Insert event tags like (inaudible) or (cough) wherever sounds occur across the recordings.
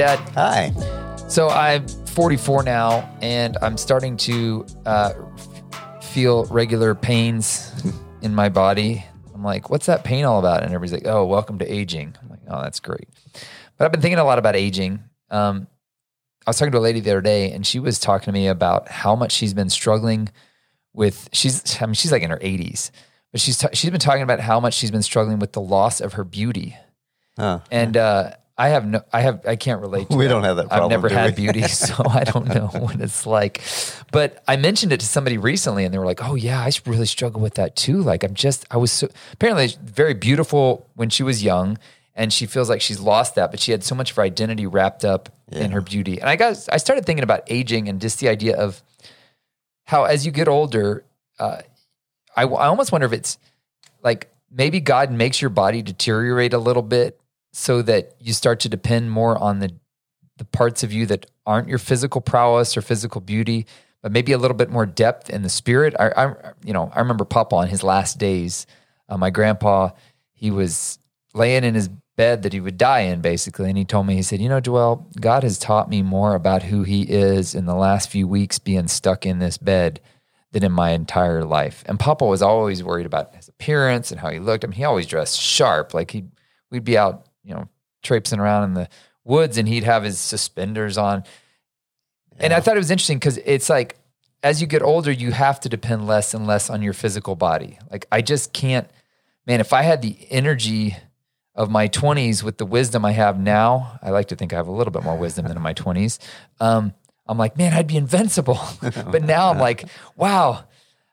Dad. Hi. So I'm 44 now, and I'm starting to uh, feel regular pains in my body. I'm like, what's that pain all about? And everybody's like, oh, welcome to aging. I'm like, oh, that's great. But I've been thinking a lot about aging. Um, I was talking to a lady the other day, and she was talking to me about how much she's been struggling with. She's, I mean, she's like in her 80s, but she's ta- she's been talking about how much she's been struggling with the loss of her beauty. Huh. And uh, I have no, I have, I can't relate. to We that. don't have that I've never had we? beauty, (laughs) so I don't know (laughs) what it's like. But I mentioned it to somebody recently, and they were like, "Oh yeah, I really struggle with that too. Like I'm just, I was so apparently very beautiful when she was young." And she feels like she's lost that, but she had so much of her identity wrapped up in her beauty. And I got, I started thinking about aging and just the idea of how, as you get older, uh, I, I almost wonder if it's like maybe God makes your body deteriorate a little bit so that you start to depend more on the the parts of you that aren't your physical prowess or physical beauty, but maybe a little bit more depth in the spirit. I, I you know, I remember Papa on his last days. Uh, my grandpa, he was laying in his bed that he would die in, basically, and he told me, he said, "You know, Joel, God has taught me more about who He is in the last few weeks being stuck in this bed." than in my entire life. And Papa was always worried about his appearance and how he looked. I mean, he always dressed sharp. Like he, we'd be out, you know, traipsing around in the woods, and he'd have his suspenders on. And I thought it was interesting because it's like as you get older, you have to depend less and less on your physical body. Like I just can't, man. If I had the energy of my 20s with the wisdom I have now, I like to think I have a little bit more wisdom than in my 20s. Um, I'm like, man, I'd be invincible. (laughs) but now I'm (laughs) like, wow,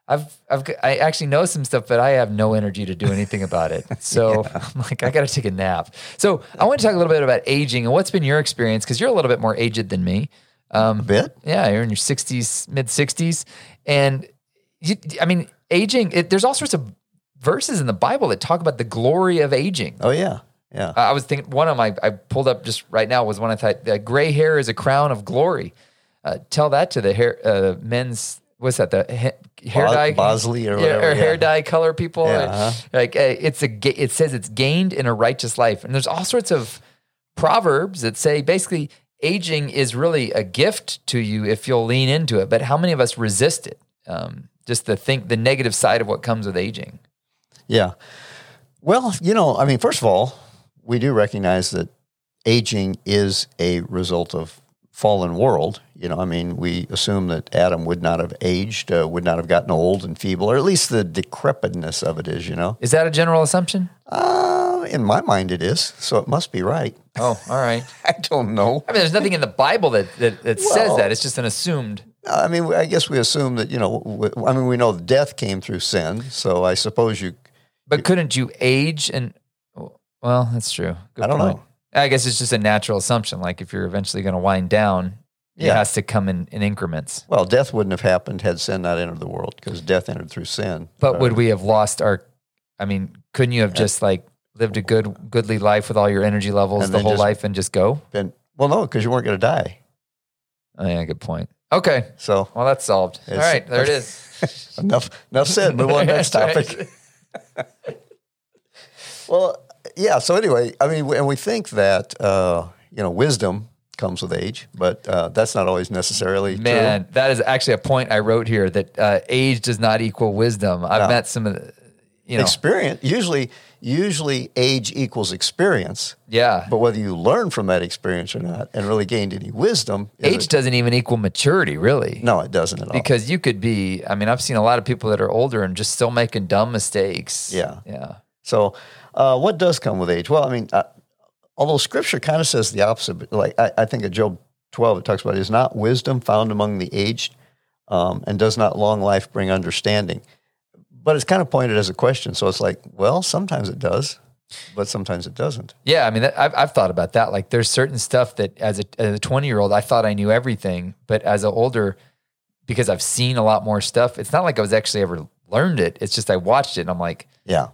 I've, I've, I actually know some stuff, but I have no energy to do anything about it. (laughs) So (laughs) I'm like, I got to take a nap. So I want to talk a little bit about aging and what's been your experience because you're a little bit more aged than me. Um, A bit? yeah, you're in your 60s, mid 60s. And you, I mean, aging, it, there's all sorts of verses in the Bible that talk about the glory of aging. Oh, yeah. Yeah. I was thinking one of my I pulled up just right now was one I thought that gray hair is a crown of glory. Uh, tell that to the hair uh, men's what's that the ha- hair Bo- dye Bosley or Yeah, whatever, or hair yeah. dye color people Yeah, uh-huh. like uh, it's a it says it's gained in a righteous life and there's all sorts of proverbs that say basically aging is really a gift to you if you'll lean into it but how many of us resist it um, just the think the negative side of what comes with aging Yeah. Well, you know, I mean, first of all, we do recognize that aging is a result of fallen world. You know, I mean, we assume that Adam would not have aged, uh, would not have gotten old and feeble, or at least the decrepitness of it is, you know. is that a general assumption Uh, in my mind, it is. So it must be right. oh all right (laughs) I don't know. I mean, there's nothing in the Bible that that, that says that. It's just an assumed. I mean, I guess we assume that, you know, w- I mean, we know death came through sin. So I suppose you, But couldn't you age and? Well, that's true. Good I don't point. know. I guess it's just a natural assumption. Like if you're eventually going to wind down, it Yeah. has to come in, in increments. well, death wouldn't have happened had sin not entered the world because death entered through sin. But Uh, would we have lost our? I mean, couldn't you have just like lived a good, goodly life with all your energy levels And the then whole just- life and just go? been, well, no, because you weren't going to die. Oh, yeah, good point. Okay, So well that's solved. all It's- right, there it is. (laughs) enough, enough said. Move on next (laughs) That's topic. (laughs) Well, yeah. So anyway, I mean, and we think that uh, you know wisdom comes with age, but uh, that's not always necessarily Man, that is actually a point I wrote here that uh, age does not equal wisdom. I've No. met some of the, you know, Experience usually, usually age equals experience, yeah. but whether you learn from that experience or not, and really gained any wisdom, age doesn't even equal maturity, really. no, it doesn't at all. Because you could be, I mean, I've seen a lot of people that are older and just still making dumb mistakes. Yeah. Yeah. So, uh, what does come with age? Well, I mean, uh, although Scripture kind of says the opposite, but like I, I think of Job 12, it talks about is not wisdom found among the aged, um, and does not long life bring understanding. But it's kind of pointed as a question, so it's like, well, sometimes it does, but sometimes it doesn't. Yeah. I mean, that, I've, I've thought about that. Like there's certain stuff that as a, as a 20 year old, I thought I knew everything, but as an older, because I've seen a lot more stuff, it's not like I was actually ever learned it. It's just I watched it and I'm like, Yeah,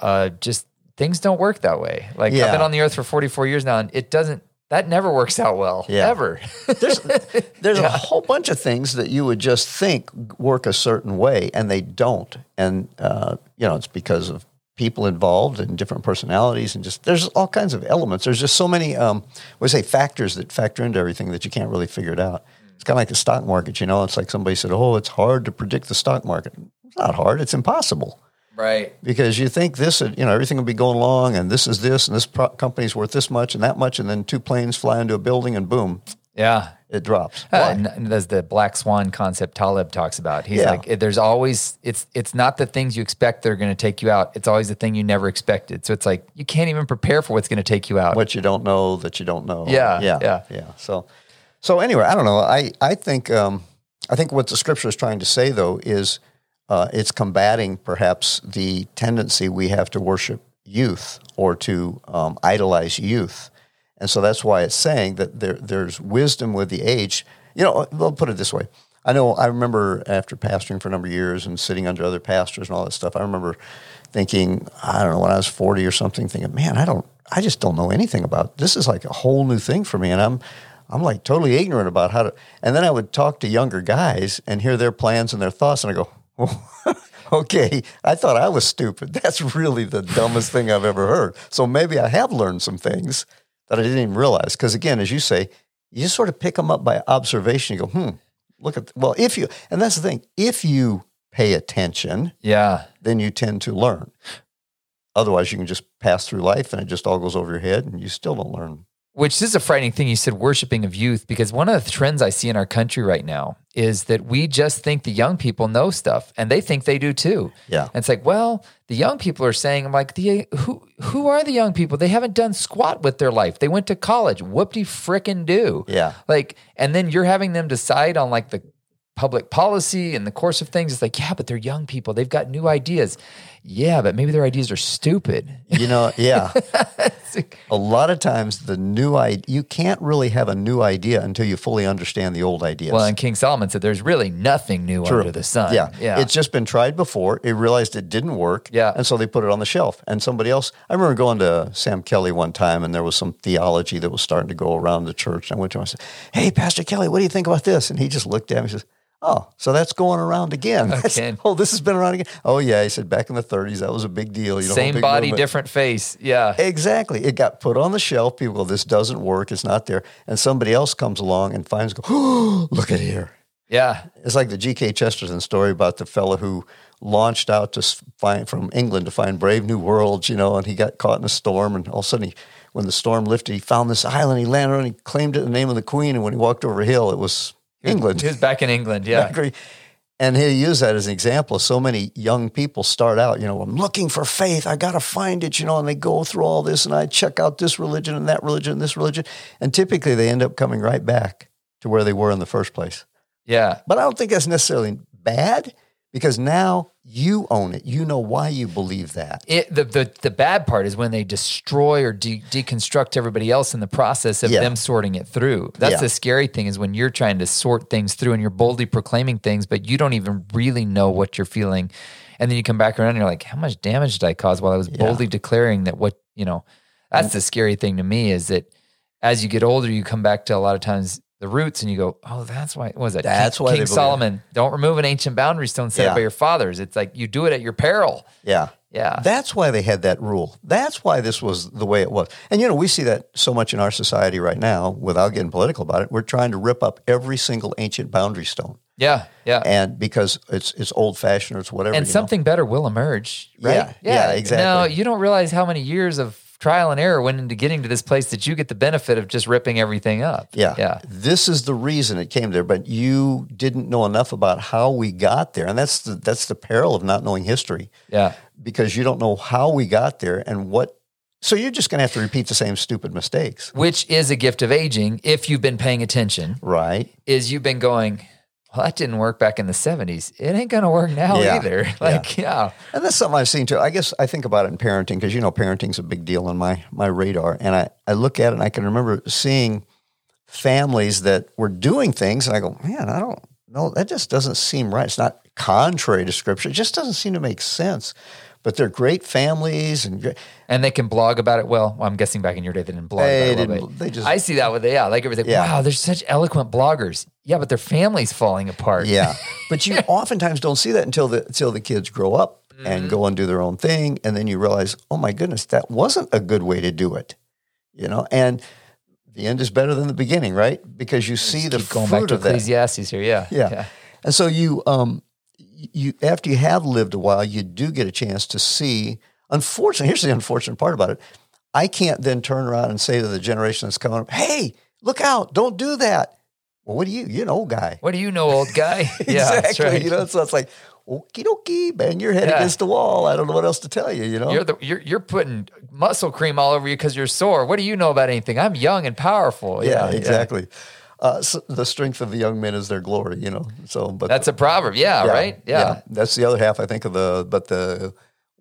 uh, just things don't work that way. Like I've been on the earth for 44 years now and it doesn't, that never works out well, Yeah. ever. there's (laughs) there's a whole bunch of things that you would just think work a certain way, and they don't. And uh, you know, it's because of people involved and different personalities and just there's all kinds of elements. There's just so many um we say factors that factor into everything that you can't really figure it out. It's kind of like the stock market, you know. It's like somebody said, "Oh, it's hard to predict the stock market." It's not hard. It's impossible Right. because you think this, you know, everything will be going along, and this is this, and this pro- company's worth this much and that much, and then two planes fly into a building, and boom, Yeah. it drops. Uh, and there's the black swan concept Taleb talks about. He's Yeah. like, there's always it's it's not the things you expect that are going to take you out. It's always the thing you never expected. So it's like you can't even prepare for what's going to take you out. what you don't know that you don't know. Yeah, yeah, yeah. yeah. So, so anyway, I don't know. I I think um, I think what the scripture is trying to say though is uh, it's combating perhaps the tendency we have to worship youth or to um, idolize youth, and so that's why it's saying that there there's wisdom with the age. You know, I'll put it this way. I know. I remember after pastoring for a number of years and sitting under other pastors and all that stuff. I remember thinking, I don't know, when I was forty or something, thinking, man, I don't, I just don't know anything about this. Is like a whole new thing for me, and I'm, I'm like totally ignorant about how to. And then I would talk to younger guys and hear their plans and their thoughts, and I go, (laughs) okay, I thought I was stupid. (laughs) That's really the dumbest thing I've ever heard. So maybe I have learned some things that I didn't even realize. Because again, as you say, you just sort of pick them up by observation. You go, hmm, look at well, if you, and that's the thing, if you pay attention, yeah. then you tend to learn. Otherwise, you can just pass through life and it just all goes over your head, and you still don't learn. Which is a frightening thing. You said worshiping of youth, because one of the trends I see in our country right now is that we just think the young people know stuff and they think they do too. Yeah. And it's like, well, the young people are saying, I'm like, the who who are the young people? They haven't done squat with their life. They went to college. Whoop de frickin' do. Yeah. Like, and then you're having them decide on like the public policy and the course of things. It's like, yeah, but they're young people. They've got new ideas. Yeah, but maybe their ideas are stupid. You know, yeah. (laughs) a lot of times, the new idea, you can't really have a new idea until you fully understand the old ideas. Well, and King Solomon said there's really nothing new True. under the sun. Yeah. Yeah. It's just been tried before. It realized it didn't work. Yeah. And so they put it on the shelf. And somebody else, I remember going to Sam Kelly one time and there was some theology that was starting to go around the church. And I went to him and I said, Hey, Pastor Kelly, what do you think about this? And he just looked at me and says, Oh, so that's going around again. (laughs) Again. oh, this has been around again. Oh, yeah. He said back in the 30s, that was a big deal. You know, Same body, movement. different face. Yeah. Exactly. It got put on the shelf. People go, this doesn't work. It's not there. And somebody else comes along and finds, go, oh, look at here. Yeah. It's like the G.K. Chesterton story about the fellow who launched out to find from England to find brave new worlds, you know, and he got caught in a storm, and all of a sudden, he, when the storm lifted, he found this island. He landed on, it, he claimed it in the name of the Queen, and when he walked over a hill, it was England. He was back in England. Yeah. And he used that as an example. So many young people start out, you know, I'm looking for faith. I got to find it, you know, and they go through all this and I check out this religion and that religion and this religion. And typically they end up coming right back to where they were in the first place. Yeah. But I don't think that's necessarily bad because now you own it. You know why you believe that. It, the, the the bad part is when they destroy or de- deconstruct everybody else in the process of Yeah. them sorting it through. That's Yeah. the scary thing is when you're trying to sort things through and you're boldly proclaiming things, but you don't even really know what you're feeling. And then you come back around and you're like, how much damage did I cause while I was boldly declaring that what, you know, that's the scary thing to me is that as you get older, you come back to a lot of times the roots and you go, oh, that's why, what was it? That's King, why King Solomon, don't remove an ancient boundary stone set Yeah. by your fathers. It's like you do it at your peril. Yeah. Yeah. That's why they had that rule. That's why this was the way it was. And you know, we see that so much in our society right now without getting political about it. We're trying to rip up every single ancient boundary stone. Yeah, yeah. And because it's it's old fashioned or it's whatever. and you know. something better will emerge, right? Yeah, yeah, exactly. No, you don't realize how many years of trial and error went into getting to this place that you get the benefit of just ripping everything up. Yeah. Yeah. This is the reason it came there, but you didn't know enough about how we got there. And that's the that's the peril of not knowing history Yeah. because you don't know how we got there and what so you're just going to have to repeat the same stupid mistakes. Which is a gift of aging if you've been paying attention, Right? is you've been going, well, that didn't work back in the 70s. It ain't going to work now Yeah. either. (laughs) Like, yeah. And that's something I've seen too. I guess I think about it in parenting because you know parenting's a big deal on my my radar, and I I look at it and I can remember seeing families that were doing things, and I go, man, I don't know, that just doesn't seem right. It's not contrary to scripture; it just doesn't seem to make sense. But they're great families, and great, And they can blog about it. Well, I'm guessing back in your day they didn't blog They about didn't- they just- I see that with yeah, like everything. Yeah. Wow, there's such eloquent bloggers. Yeah, but their family's falling apart. yeah. (laughs) but you oftentimes don't see that until the until the kids grow up and go and do their own thing. And then you realize, oh my goodness, that wasn't a good way to do it. You know, and the end is better than the beginning, right? Because you see the going fruit back to of that. Ecclesiastes here. Yeah. Yeah. And so you um you after you have lived a while, you do get a chance to see. Unfortunately, here's the unfortunate part about it. I can't then turn around and say to the generation that's coming up, "Hey, look out! Don't do that." Well, what do you? You're an old guy. What do you know, old guy? (laughs) yeah, exactly. right. You know, so it's like, okie dokie, bang your head Yeah. against the wall. I don't know what else to tell you. You know, You're the you're you're putting muscle cream all over you because you're sore. What do you know about anything? I'm young and powerful. yeah, Yeah, exactly. Uh, so the strength of the young men is their glory. You know, so but That's a proverb. Yeah, right. Yeah. That's the other half, I think, of the, but the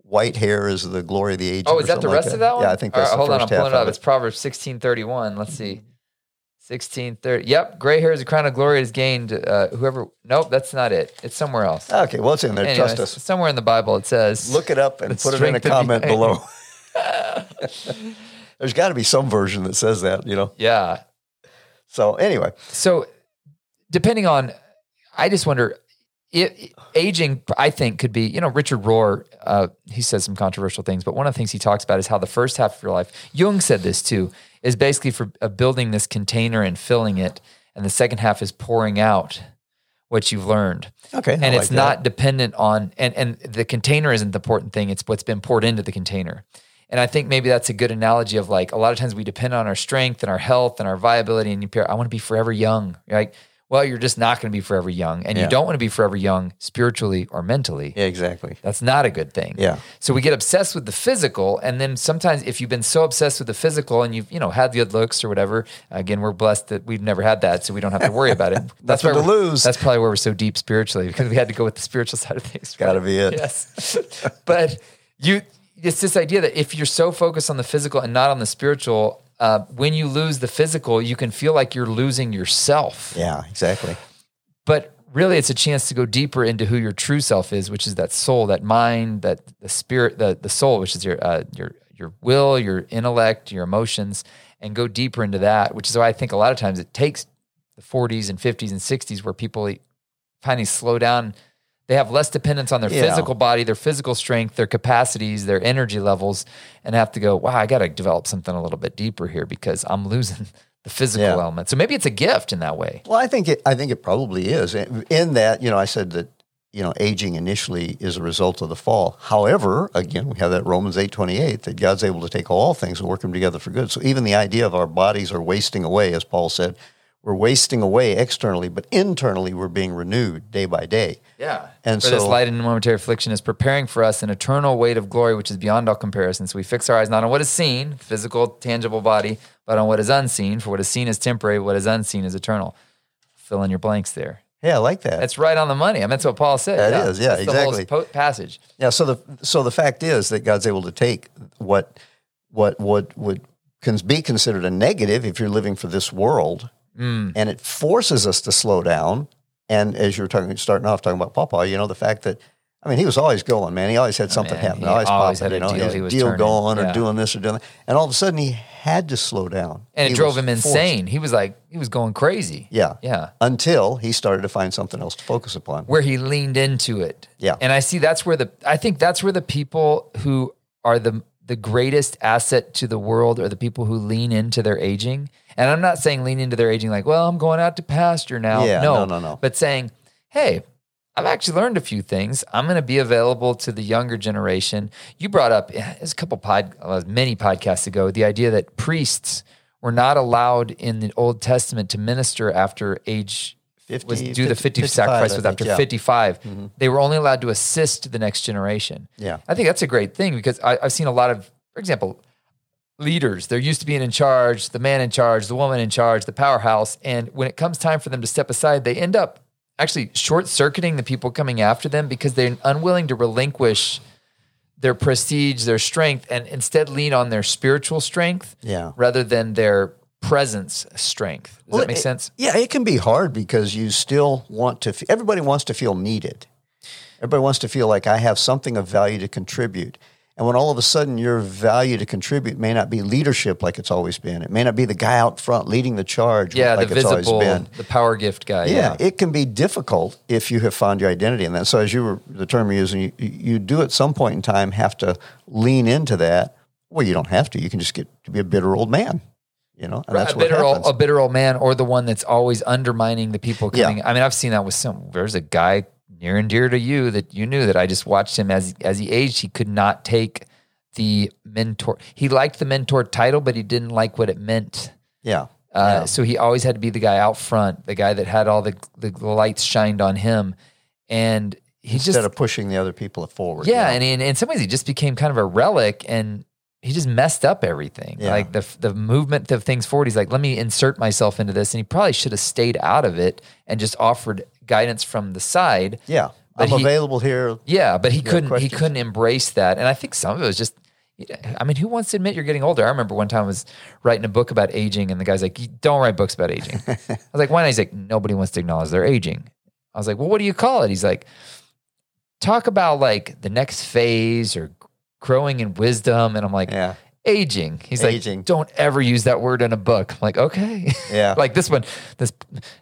white hair is the glory of the age. Oh, is that the rest of that one? Yeah, I think that's right, the hold on. I'm pulling it up. of It's. Proverbs 16:31. Let's see. 1630. Yep, gray hair is a crown of glory is gained. Uh, whoever. Nope, that's not it. It's somewhere else. Okay, well, it's in there. Anyways, Trust us. somewhere in the Bible it says. Look it up and put it in a comment the- below. (laughs) There's got to be some version that says that, you know. Yeah. So anyway, So, depending on, I just wonder, it, aging, I think, could be, you know, Richard Rohr, uh, he says some controversial things, but one of the things he talks about is how the first half of your life, Jung said this too, is basically for uh, building this container and filling it. And the second half is pouring out what you've learned. okay, I and like it's that. not dependent on and and the container isn't the important thing it's what's been poured into the container and i think maybe that's a good analogy of like a lot of times we depend on our strength and our health and our viability and you pair i want to be forever young You're like, well you're just not going to be forever young and Yeah. you don't want to be forever young spiritually or mentally Yeah, exactly. that's not a good thing. Yeah. So we get obsessed with the physical, and then sometimes if you've been so obsessed with the physical and you've you know had good looks or whatever, again we're blessed that we've never had that, so we don't have to worry about it. (laughs) that's why to lose. That's probably where we're so deep spiritually because we had to go with the spiritual (laughs) side of things. Gotta be it. Yes, (laughs) but you it's this idea that if you're so focused on the physical and not on the spiritual, uh, when you lose the physical, you can feel like you're losing yourself Yeah, exactly. but really it's a chance to go deeper into who your true self is which is that soul that mind that the spirit the, the soul which is your uh, your your will your intellect your emotions and go deeper into that which is why i think a lot of times it takes the 40s and 50s and 60s where people finally slow down they have less dependence on their Yeah. physical body their physical strength their capacities their energy levels and have to go wow i got to develop something a little bit deeper here because i'm losing (laughs) the physical Yeah. element so maybe it's a gift in that way Well, I think it. I think it probably is. In that, you know, I said that you know aging initially is a result of the fall. However, again, we have that Romans eight twenty eight that God's able to take all things and work them together for good. So even the idea of our bodies are wasting away, as Paul said, we're wasting away externally, but internally we're being renewed day by day. Yeah. And for this light and momentary affliction is preparing for us an eternal weight of glory which is beyond all comparison. So we fix our eyes not on what is seen, physical, tangible body, but on what is unseen. For what is seen is temporary, what is unseen is eternal. Fill in your blanks there. Yeah, I like that. That's right on the money. I mean, that's what Paul said. That is, yeah, That's the whole exactly. po- passage. Yeah. So the so the fact is that God's able to take what what what would can be considered a negative if you're living for this world, Mm. and it forces us to slow down. And as you were talking, starting off talking about Papa, you know the fact that I mean he was always going, man. He always had something man, happening, always, always popping, had a you know, deal his he was deal turning, going or doing this or doing that, and all of a sudden he had to slow down, And it He drove him forced. insane. He was like, he was going crazy. Yeah. Yeah. Until he started to find something else to focus upon. where he leaned into it. Yeah. And I see that's where the I think that's where the people who are the the greatest asset to the world are the people who lean into their aging. And I'm not saying lean into their aging like, well, I'm going out to pasture now. Yeah, no, no, no, no. But saying, hey, I've actually learned a few things. I'm going to be available to the younger generation. You brought up a couple pod, uh, many podcasts ago, the idea that priests were not allowed in the Old Testament to minister after age 50, was do the 50 55, sacrifice was after yeah. Mm-hmm. 55. They were only allowed to assist the next generation. Yeah. I think that's a great thing because I, I've seen a lot of, for example, leaders. They're used to being in charge, the man in charge, the woman in charge, the powerhouse. And when it comes time for them to step aside, they end up actually short circuiting the people coming after them because they're unwilling to relinquish their prestige, their strength, and instead lean on their spiritual strength Yeah. rather than their presence strength. Does that make it- sense? Yeah, it can be hard because you still want to. f- Everybody wants to feel needed. Everybody wants to feel like I have something of value to contribute. And when all of a sudden your value to contribute may not be leadership like it's always been, it may not be the guy out front leading the charge Yeah, like the it's always visible, been. the power gift guy. Yeah, Yeah. it can be difficult if you have found your identity in that. So, as you were the term you're using, you, you do at some point in time have to lean into that. Well, you don't have to. You can just get to be a bitter old man. You know, and that's a bitter, old, a bitter old man, or the one that's always undermining the people Yeah. coming. I mean, I've seen that with some. There's a guy near and dear to you that you knew that I just watched him as as he aged. He could not take the mentor. He liked the mentor title, but he didn't like what it meant. yeah, Uh, So he always had to be the guy out front, the guy that had all the the lights shined on him, and he just instead just of pushing the other people forward. yeah, know? and in, in some ways, he just became kind of a relic, and he just messed up everything. Yeah. Like the the movement of things forward. He's like, let me insert myself into this, and he probably should have stayed out of it and just offered guidance from the side. yeah. But I'm he- available here. Yeah, but he couldn't. He couldn't embrace that, and I think some of it was just. I mean, who wants to admit you're getting older? I remember one time I was writing a book about aging, and the guy's like, don't write books about aging." (laughs) I was like, "Why?" not?" He's like, "Nobody wants to acknowledge they're aging." I was like, "Well, what do you call it?" He's like, "Talk about like the next phase or growing in wisdom," and I'm like, Yeah, "Aging." He's Aging. like, "Don't ever use that word in a book." I'm like, "Okay." yeah. (laughs) like this one, this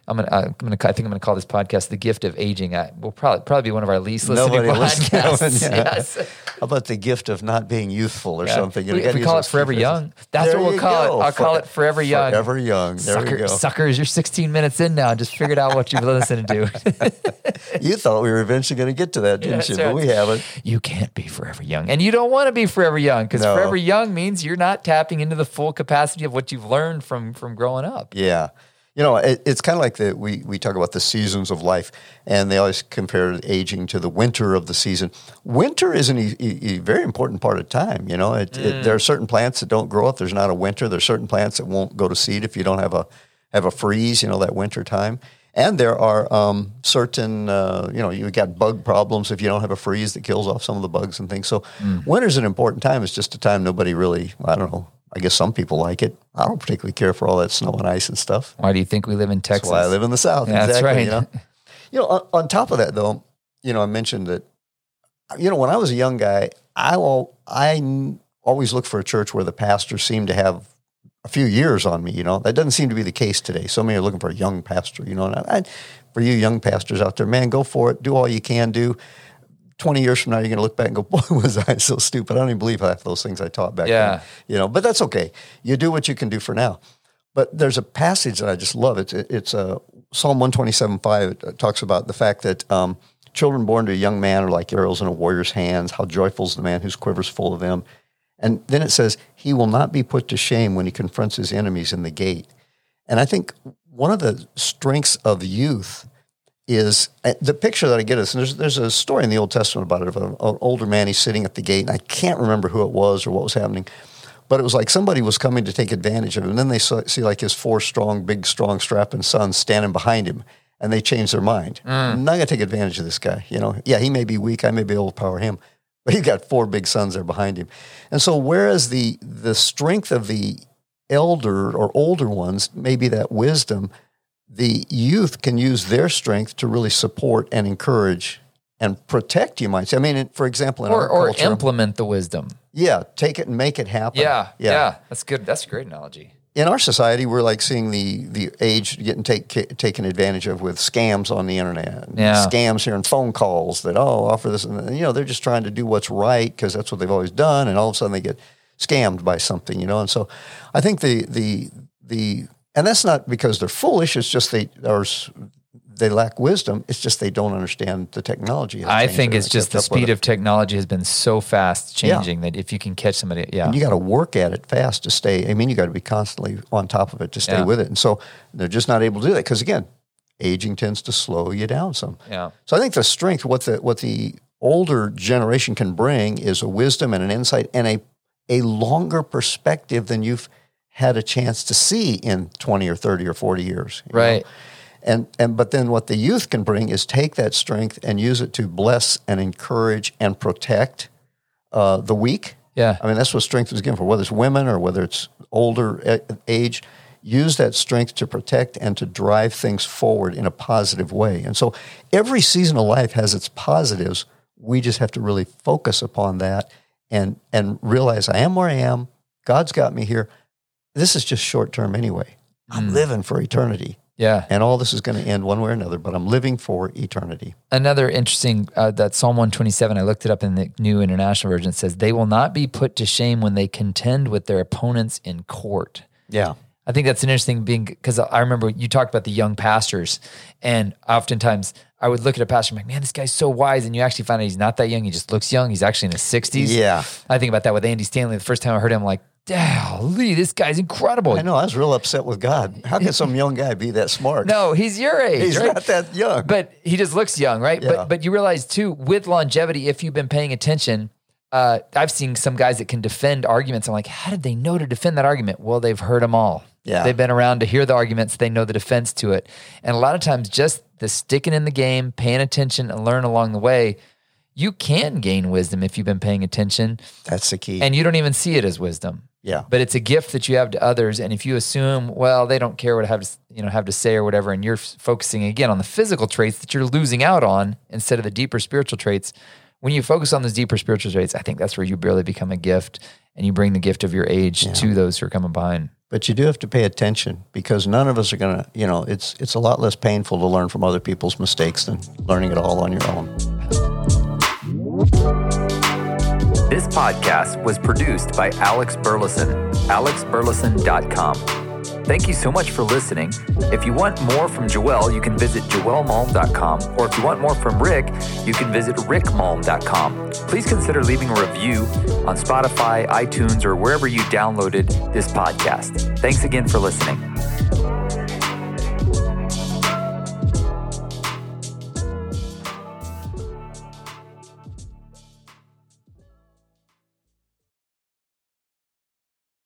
I'm gonna, I'm gonna, I think I'm gonna call this podcast "The Gift of Aging." I will probably probably be one of our least listens to one, podcasts. (laughs) yeah. Yes. How about the gift of not being youthful or Yeah. something? We- if we call it Forever. Young, that's There what we'll call go. it. I'll call it Forever Young. Forever young. There Sucker, go. Suckers, you're 16 minutes in now. Just figured out what you've listened to. (laughs) You thought we were eventually going to get to that, didn't that's you? right. But we haven't. you can't be forever young. And you don't want to be forever young because No. forever young means you're not tapping into the full capacity of what you've learned from from growing up. Yeah. You know, it, it's kind of like the we we talk about the seasons of life, and they always compare aging to the winter of the season. Winter is an, e- e- a very important part of time. You know, it, it, mm. there are certain plants that don't grow if there's not a winter. There's certain plants that won't go to seed if you don't have a have a freeze. You know, that winter time. And there are um, certain, uh, you know, you got bug problems if you don't have a freeze that kills off some of the bugs and things. So, winter's an important time. It's just a time nobody really, I don't know. I guess some people like it. I don't particularly care for all that snow and ice and stuff. Why do you think we live in Texas? That's why I live in the South. Yeah, that's right. You know, (laughs) you know on, on top of that, though, you know, I mentioned that, you know, when I was a young guy, I al- I always looked for a church where the pastor seemed to have a few years on me. You know, that doesn't seem to be the case today. So many are looking for a young pastor. You know, and I, I, for you young pastors out there, man, go for it. Do all you can do. 20 years from now, you're going to look back and go, (laughs) boy, was I so stupid. I don't even believe half those things I taught back Yeah. then. You know, but that's okay. You do what you can do for now. But there's a passage that I just love. It's it's uh, Psalm 127.5. It talks about the fact that um, children born to a young man are like arrows in a warrior's hands. How joyful is the man whose quiver's full of them. And then it says, He will not be put to shame when he confronts his enemies in the gate. And I think one of the strengths of youth is uh, the picture that I get is and there's there's a story in the Old Testament about it of an, older man. He's sitting at the gate, and I can't remember who it was or what was happening, but it was like somebody was coming to take advantage of him. And then they saw, see like his four strong, big, strong, strapping sons standing behind him, and they change their mind. I'm not going to take advantage of this guy. You know, yeah, he may be weak, I may be able to power him, but (laughs) he's got four big sons there behind him. And so, whereas the the strength of the elder or older ones maybe that wisdom, the youth can use their strength to really support and encourage and protect. You might say. I mean, for example, in or our or culture, implement the wisdom. yeah, take it and make it happen. Yeah, yeah, That's good. That's a great analogy. In our society, we're like seeing the the age getting take, taken advantage of with scams on the internet. Yeah. scams here and phone calls that oh offer this and you know they're just trying to do what's right because that's what they've always done, and all of a sudden they get scammed by something, you know. And so, I think the the the and that's not because they're foolish. It's just they s- they lack wisdom. It's just they don't understand the technology. I think it's just the kept up with speed of technology has been so fast Yeah. changing that if you can catch somebody, yeah, And you got to work at it fast to stay. I mean, you got to be constantly on top of it to stay Yeah. with it. And so they're just not able to do that because again, aging tends to slow you down some. yeah, So I think the strength, what the what the older generation can bring, is a wisdom and an insight and a a longer perspective than you've had a chance to see in twenty or thirty or forty years. Right. know? And and but then what the youth can bring is take that strength and use it to bless and encourage and protect uh, the weak. Yeah, I mean, that's what strength is given for, whether it's women or whether it's older age. Use that strength to protect and to drive things forward in a positive way. And so every season of life has its positives. We just have to really focus upon that and and realize I am where I am. God's got me here. This is just short term anyway. I'm Mm. living for eternity, Yeah. and all this is going to end one way or another. But I'm living for eternity. Another interesting uh, that Psalm 127, I looked it up in the New International Version, it says, They will not be put to shame when they contend with their opponents in court. Yeah, I think that's an interesting being because I remember you talked about the young pastors, and oftentimes I would look at a pastor and be like, man, this guy's so wise. And you actually find out he's not that young. He just looks young. He's actually in his 60s. yeah. I think about that with Andy Stanley. The first time I heard him, I'm like, golly, this guy's incredible. I know. I was real upset with God. How can some young guy be that smart? No, he's your age. he's right? not that young. but he just looks young, right? Yeah. But but you realize too, with longevity, if you've been paying attention, uh, I've seen some guys that can defend arguments. I'm like, how did they know to defend that argument? Well, they've heard them all. Yeah. they've been around to hear the arguments. They know the defense to it, and a lot of times, just the sticking in the game, paying attention, and learn along the way. You can gain wisdom if you've been paying attention, That's the key. and you don't even see it as wisdom yeah, but it's a gift that you have to others and if you assume well they don't care what I have to you know have to say or whatever and you're f- focusing again on the physical traits that you're losing out on instead of the deeper spiritual traits when you focus on those deeper spiritual traits i think that's where you barely become a gift and you bring the gift of your age to those who are coming behind but you do have to pay attention because none of us are going to. You know, it's it's a lot less painful to learn from other people's mistakes than learning it all on your own. This podcast was produced by alex burleson alexburleson.com Thank you so much for listening. If you want more from Joel, you can visit joelmalm.com, or if you want more from Rick, you can visit rickmalm.com. Please consider leaving a review on Spotify, iTunes, or wherever you downloaded this podcast. Thanks again for listening.